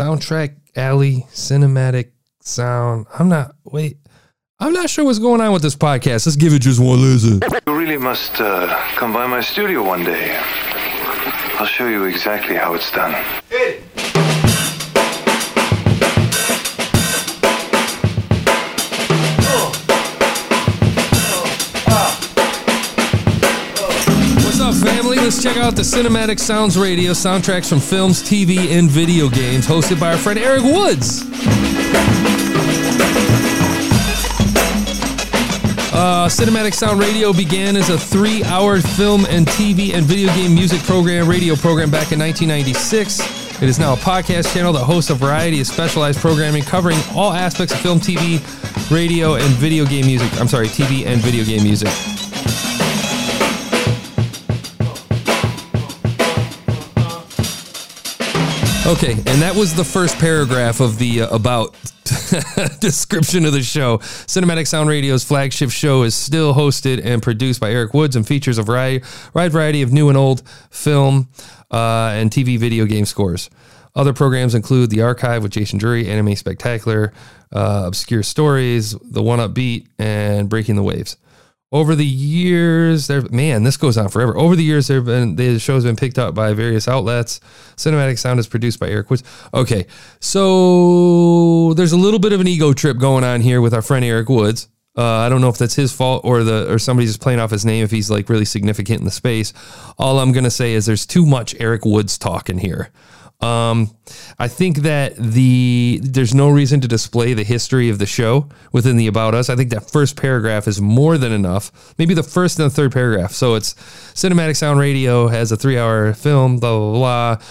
Soundtrack Alley Cinematic Sound. I'm not, wait, I'm not sure what's going on with this podcast. Let's give it just one listen. You really must uh, come by my studio one day. I'll show you exactly how it's done. Up, family? Let's check out the Cinematic Sounds Radio soundtracks from films, TV, and video games, hosted by our friend Eric Woods. Uh, Cinematic Sound Radio began as a three hour film and TV and video game music program, radio program back in 1996. It is now a podcast channel that hosts a variety of specialized programming covering all aspects of film, TV, radio, and video game music. I'm sorry, TV and video game music. Okay, and that was the first paragraph of the uh, about description of the show. Cinematic Sound Radio's flagship show is still hosted and produced by Eric Woods and features a variety, wide variety of new and old film uh, and TV video game scores. Other programs include The Archive with Jason Drury, Anime Spectacular, uh, Obscure Stories, The One Up Beat, and Breaking the Waves. Over the years, there man, this goes on forever. Over the years, there have been the show's been picked up by various outlets. Cinematic Sound is produced by Eric Woods. Okay, so there's a little bit of an ego trip going on here with our friend Eric Woods. Uh, I don't know if that's his fault or the or somebody's just playing off his name if he's like really significant in the space. All I'm gonna say is there's too much Eric Woods talk in here. Um, I think that the there's no reason to display the history of the show within the about us. I think that first paragraph is more than enough. Maybe the first and the third paragraph. So it's cinematic sound radio has a three hour film, blah blah blah.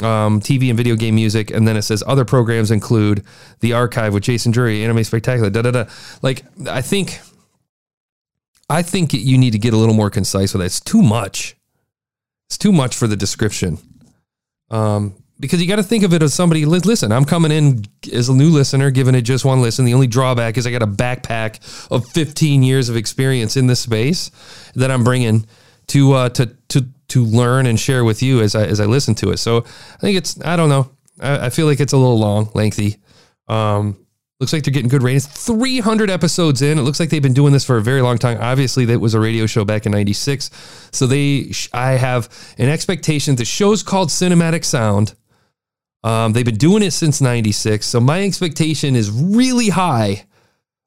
Um, TV and video game music, and then it says other programs include the archive with Jason Drury, Anime Spectacular, da da da. Like I think, I think you need to get a little more concise with that. It's too much. It's too much for the description. Um, because you got to think of it as somebody. Listen, I'm coming in as a new listener, giving it just one listen. The only drawback is I got a backpack of 15 years of experience in this space that I'm bringing to uh, to to to learn and share with you as I as I listen to it. So I think it's I don't know. I, I feel like it's a little long, lengthy. Um, looks like they're getting good ratings. 300 episodes in. It looks like they've been doing this for a very long time. Obviously, that was a radio show back in 96. So they, I have an expectation. The show's called Cinematic Sound. Um, they've been doing it since 96. So my expectation is really high,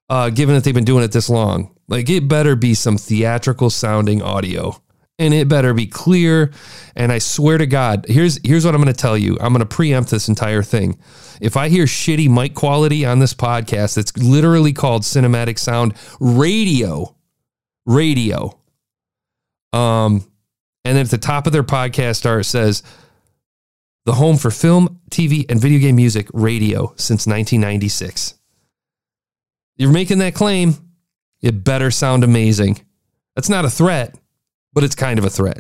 uh, given that they've been doing it this long. Like it better be some theatrical sounding audio and it better be clear. And I swear to God, here's here's what I'm going to tell you. I'm going to preempt this entire thing. If I hear shitty mic quality on this podcast, that's literally called cinematic sound radio, radio. Um, and then at the top of their podcast art says the home for film, TV, and video game music radio since 1996. You're making that claim, it better sound amazing. That's not a threat but it's kind of a threat.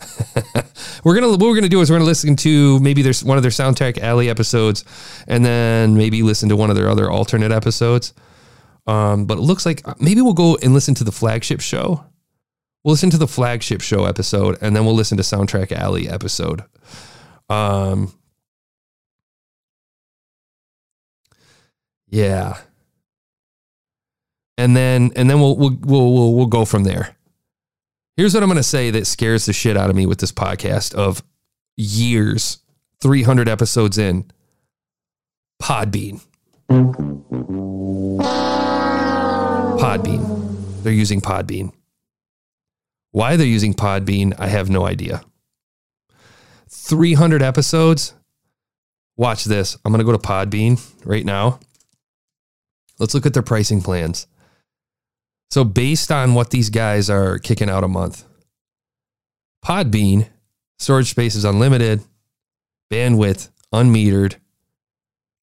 we're gonna what we're gonna do is we're gonna listen to maybe there's one of their soundtrack alley episodes, and then maybe listen to one of their other alternate episodes. Um, but it looks like maybe we'll go and listen to the flagship show. We'll listen to the flagship show episode, and then we'll listen to soundtrack alley episode. Um, yeah, and then and then we'll we'll we'll we'll, we'll go from there. Here's what I'm going to say that scares the shit out of me with this podcast of years, 300 episodes in. Podbean. Podbean. They're using Podbean. Why they're using Podbean, I have no idea. 300 episodes. Watch this. I'm going to go to Podbean right now. Let's look at their pricing plans. So, based on what these guys are kicking out a month, Podbean, storage space is unlimited, bandwidth unmetered.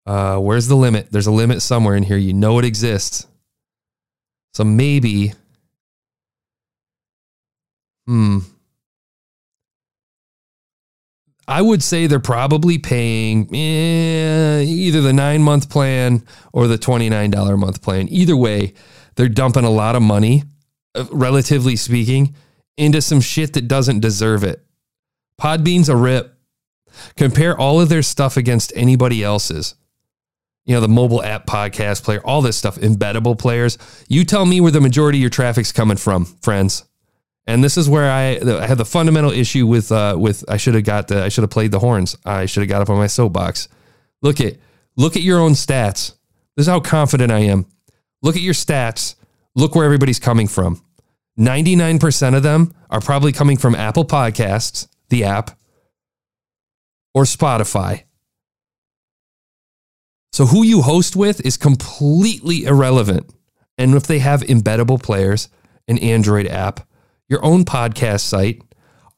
Uh, where's the limit? There's a limit somewhere in here. You know it exists. So maybe, hmm. I would say they're probably paying eh, either the nine month plan or the $29 a month plan. Either way, they're dumping a lot of money, uh, relatively speaking, into some shit that doesn't deserve it. Podbean's a rip. Compare all of their stuff against anybody else's. You know, the mobile app podcast player, all this stuff, embeddable players. You tell me where the majority of your traffic's coming from, friends. And this is where I, I had the fundamental issue with uh, with I should have got the I should have played the horns. I should have got up on my soapbox. Look at look at your own stats. This is how confident I am. Look at your stats. Look where everybody's coming from. 99% of them are probably coming from Apple Podcasts, the app, or Spotify. So who you host with is completely irrelevant. And if they have embeddable players, an Android app, your own podcast site,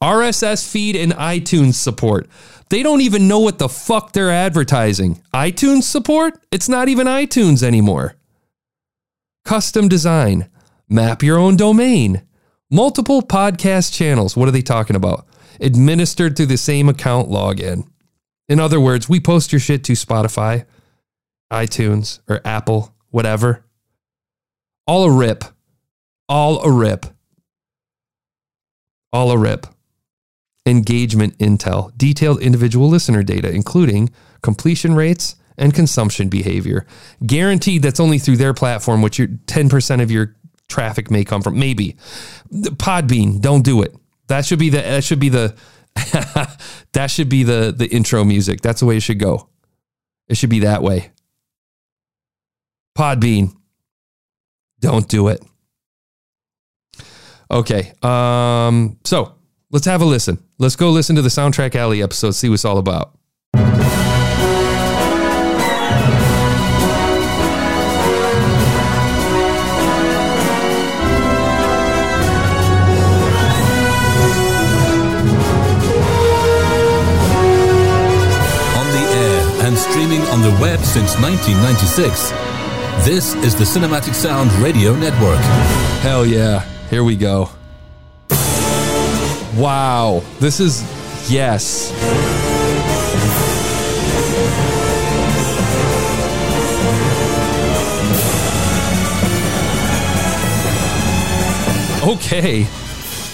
RSS feed, and iTunes support, they don't even know what the fuck they're advertising. iTunes support? It's not even iTunes anymore. Custom design, map your own domain, multiple podcast channels. What are they talking about? Administered through the same account login. In other words, we post your shit to Spotify, iTunes, or Apple, whatever. All a rip. All a rip. All a rip. Engagement intel, detailed individual listener data, including completion rates and consumption behavior. Guaranteed that's only through their platform, which your 10% of your traffic may come from. Maybe. Podbean, don't do it. That should be the that should be the that should be the the intro music. That's the way it should go. It should be that way. Podbean. Don't do it. Okay. Um so, let's have a listen. Let's go listen to the Soundtrack Alley episode, see what's all about. Since 1996. This is the Cinematic Sound Radio Network. Hell yeah. Here we go. Wow. This is, yes. Okay.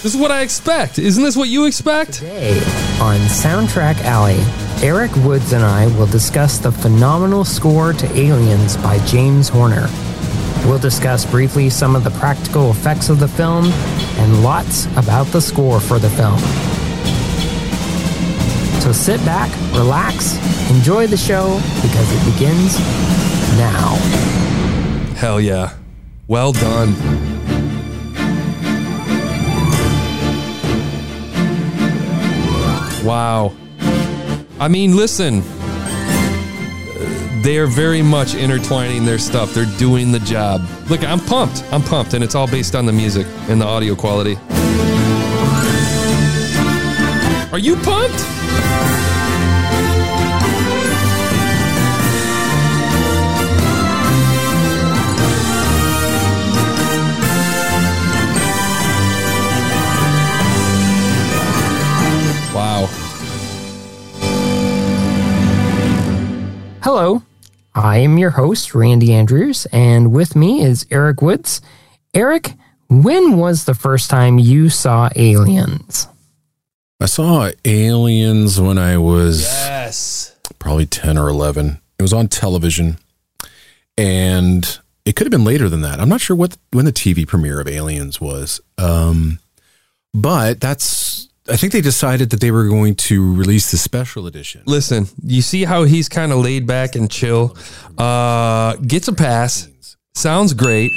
This is what I expect. Isn't this what you expect? Today on Soundtrack Alley, Eric Woods and I will discuss the phenomenal score to Aliens by James Horner. We'll discuss briefly some of the practical effects of the film and lots about the score for the film. So sit back, relax, enjoy the show because it begins now. Hell yeah. Well done. Wow. I mean, listen. They are very much intertwining their stuff. They're doing the job. Look, I'm pumped. I'm pumped, and it's all based on the music and the audio quality. Are you pumped? I am your host, Randy Andrews, and with me is Eric Woods. Eric, when was the first time you saw Aliens? I saw Aliens when I was Yes. probably 10 or 11. It was on television and it could have been later than that. I'm not sure what when the TV premiere of Aliens was. Um, but that's I think they decided that they were going to release the special edition. Listen, you see how he's kind of laid back and chill. Uh, gets a pass. Sounds great.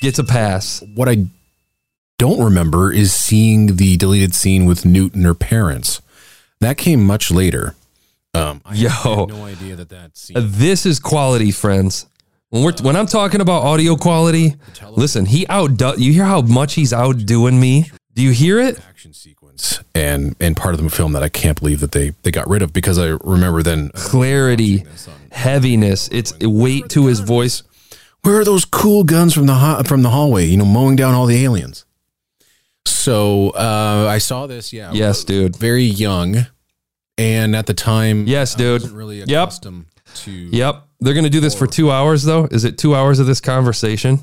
Gets a pass. What I don't remember is seeing the deleted scene with Newt and her parents. That came much later. Um, I Yo. no idea that that scene. This is quality, friends. When we're when I'm talking about audio quality, listen, he outdo. You hear how much he's outdoing me? Do you hear it? And and part of the film that I can't believe that they they got rid of because I remember then Clarity, heaviness. It's weight to his voice. where are those cool guns from the ho- from the hallway you know mowing down all the aliens so uh I saw this yeah Yes, dude. very young and at the time Yes, I dude. wasn't really Yep. accustomed to Yep. They're going to do this for two hours, though. Is it two hours of this conversation?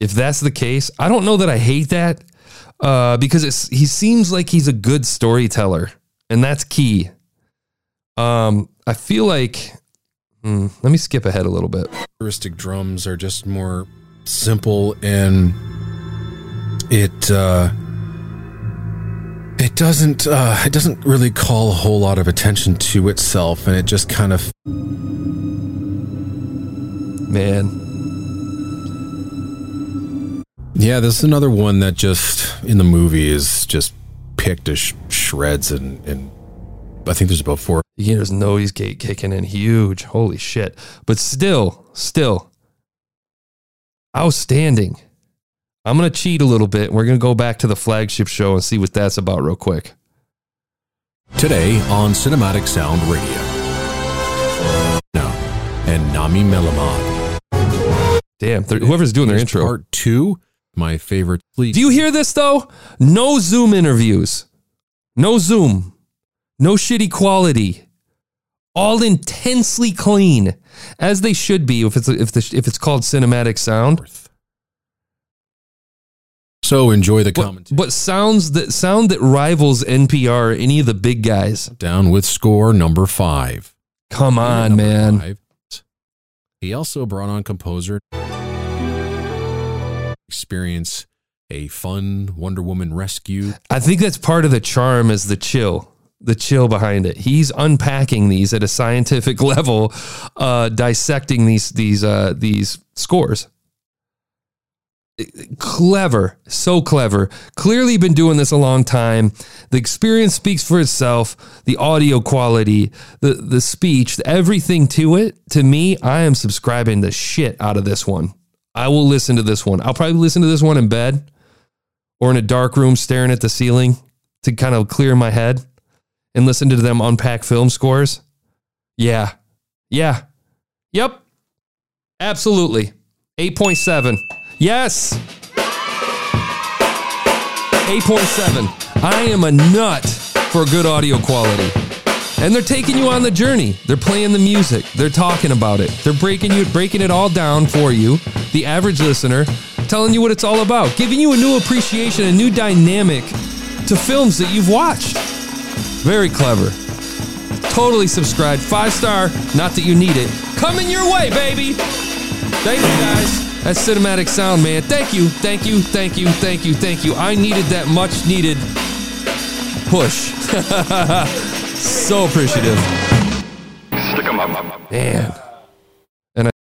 If that's the case, I don't know that I hate that uh, because it's, he seems like he's a good storyteller, and that's key. Um, I feel like hmm, let me skip ahead a little bit. Heuristic drums are just more simple and it uh it doesn't uh it doesn't really call a whole lot of attention to itself and it just kind of Man, yeah this is another one that just in the movie is just picked to sh- shreds and and i think there's about four There's nose gate kicking in huge. Holy shit. But still, still outstanding. I'm going to cheat a little bit. We're going to go back to the flagship show and see what that's about real quick. today on cinematic sound radio no and Nami Melumad Damn, whoever's doing their Here's intro. part two my favorite please Do you hear this though? No Zoom interviews. No Zoom. No shitty quality. All intensely clean, as they should be if it's if the if it's called cinematic sound. so enjoy the But, commentary but sounds that sound that rivals NPR any of the big guys. down with score number five Come on, Number man. five. He also brought on composer experience a fun Wonder Woman rescue. I think that's part of the charm is the chill, the chill behind it. He's unpacking these at a scientific level, uh, dissecting these these uh, these scores. Clever, so clever. Clearly been doing this a long time. The experience speaks for itself. The audio quality, the the speech, everything to it. To me, I am subscribing the shit out of this one. I will listen to this one. I'll probably listen to this one in bed or in a dark room staring at the ceiling to kind of clear my head and listen to them unpack film scores. Yeah. Yeah. Yep. Absolutely. 8.7. Yes. 8.7. I am a nut for good audio quality. And they're taking you on the journey. They're playing the music. They're talking about it. They're breaking you breaking it all down for you, the average listener, telling you what it's all about, giving you a new appreciation, a new dynamic to films that you've watched. Very clever. Totally subscribed. Five star. Not that you need it. Coming your way, baby. Thank you guys. That's cinematic sound, man. Thank you. Thank you. Thank you. Thank you. Thank you. I needed that much needed push. so appreciative. Stick 'em up. Man.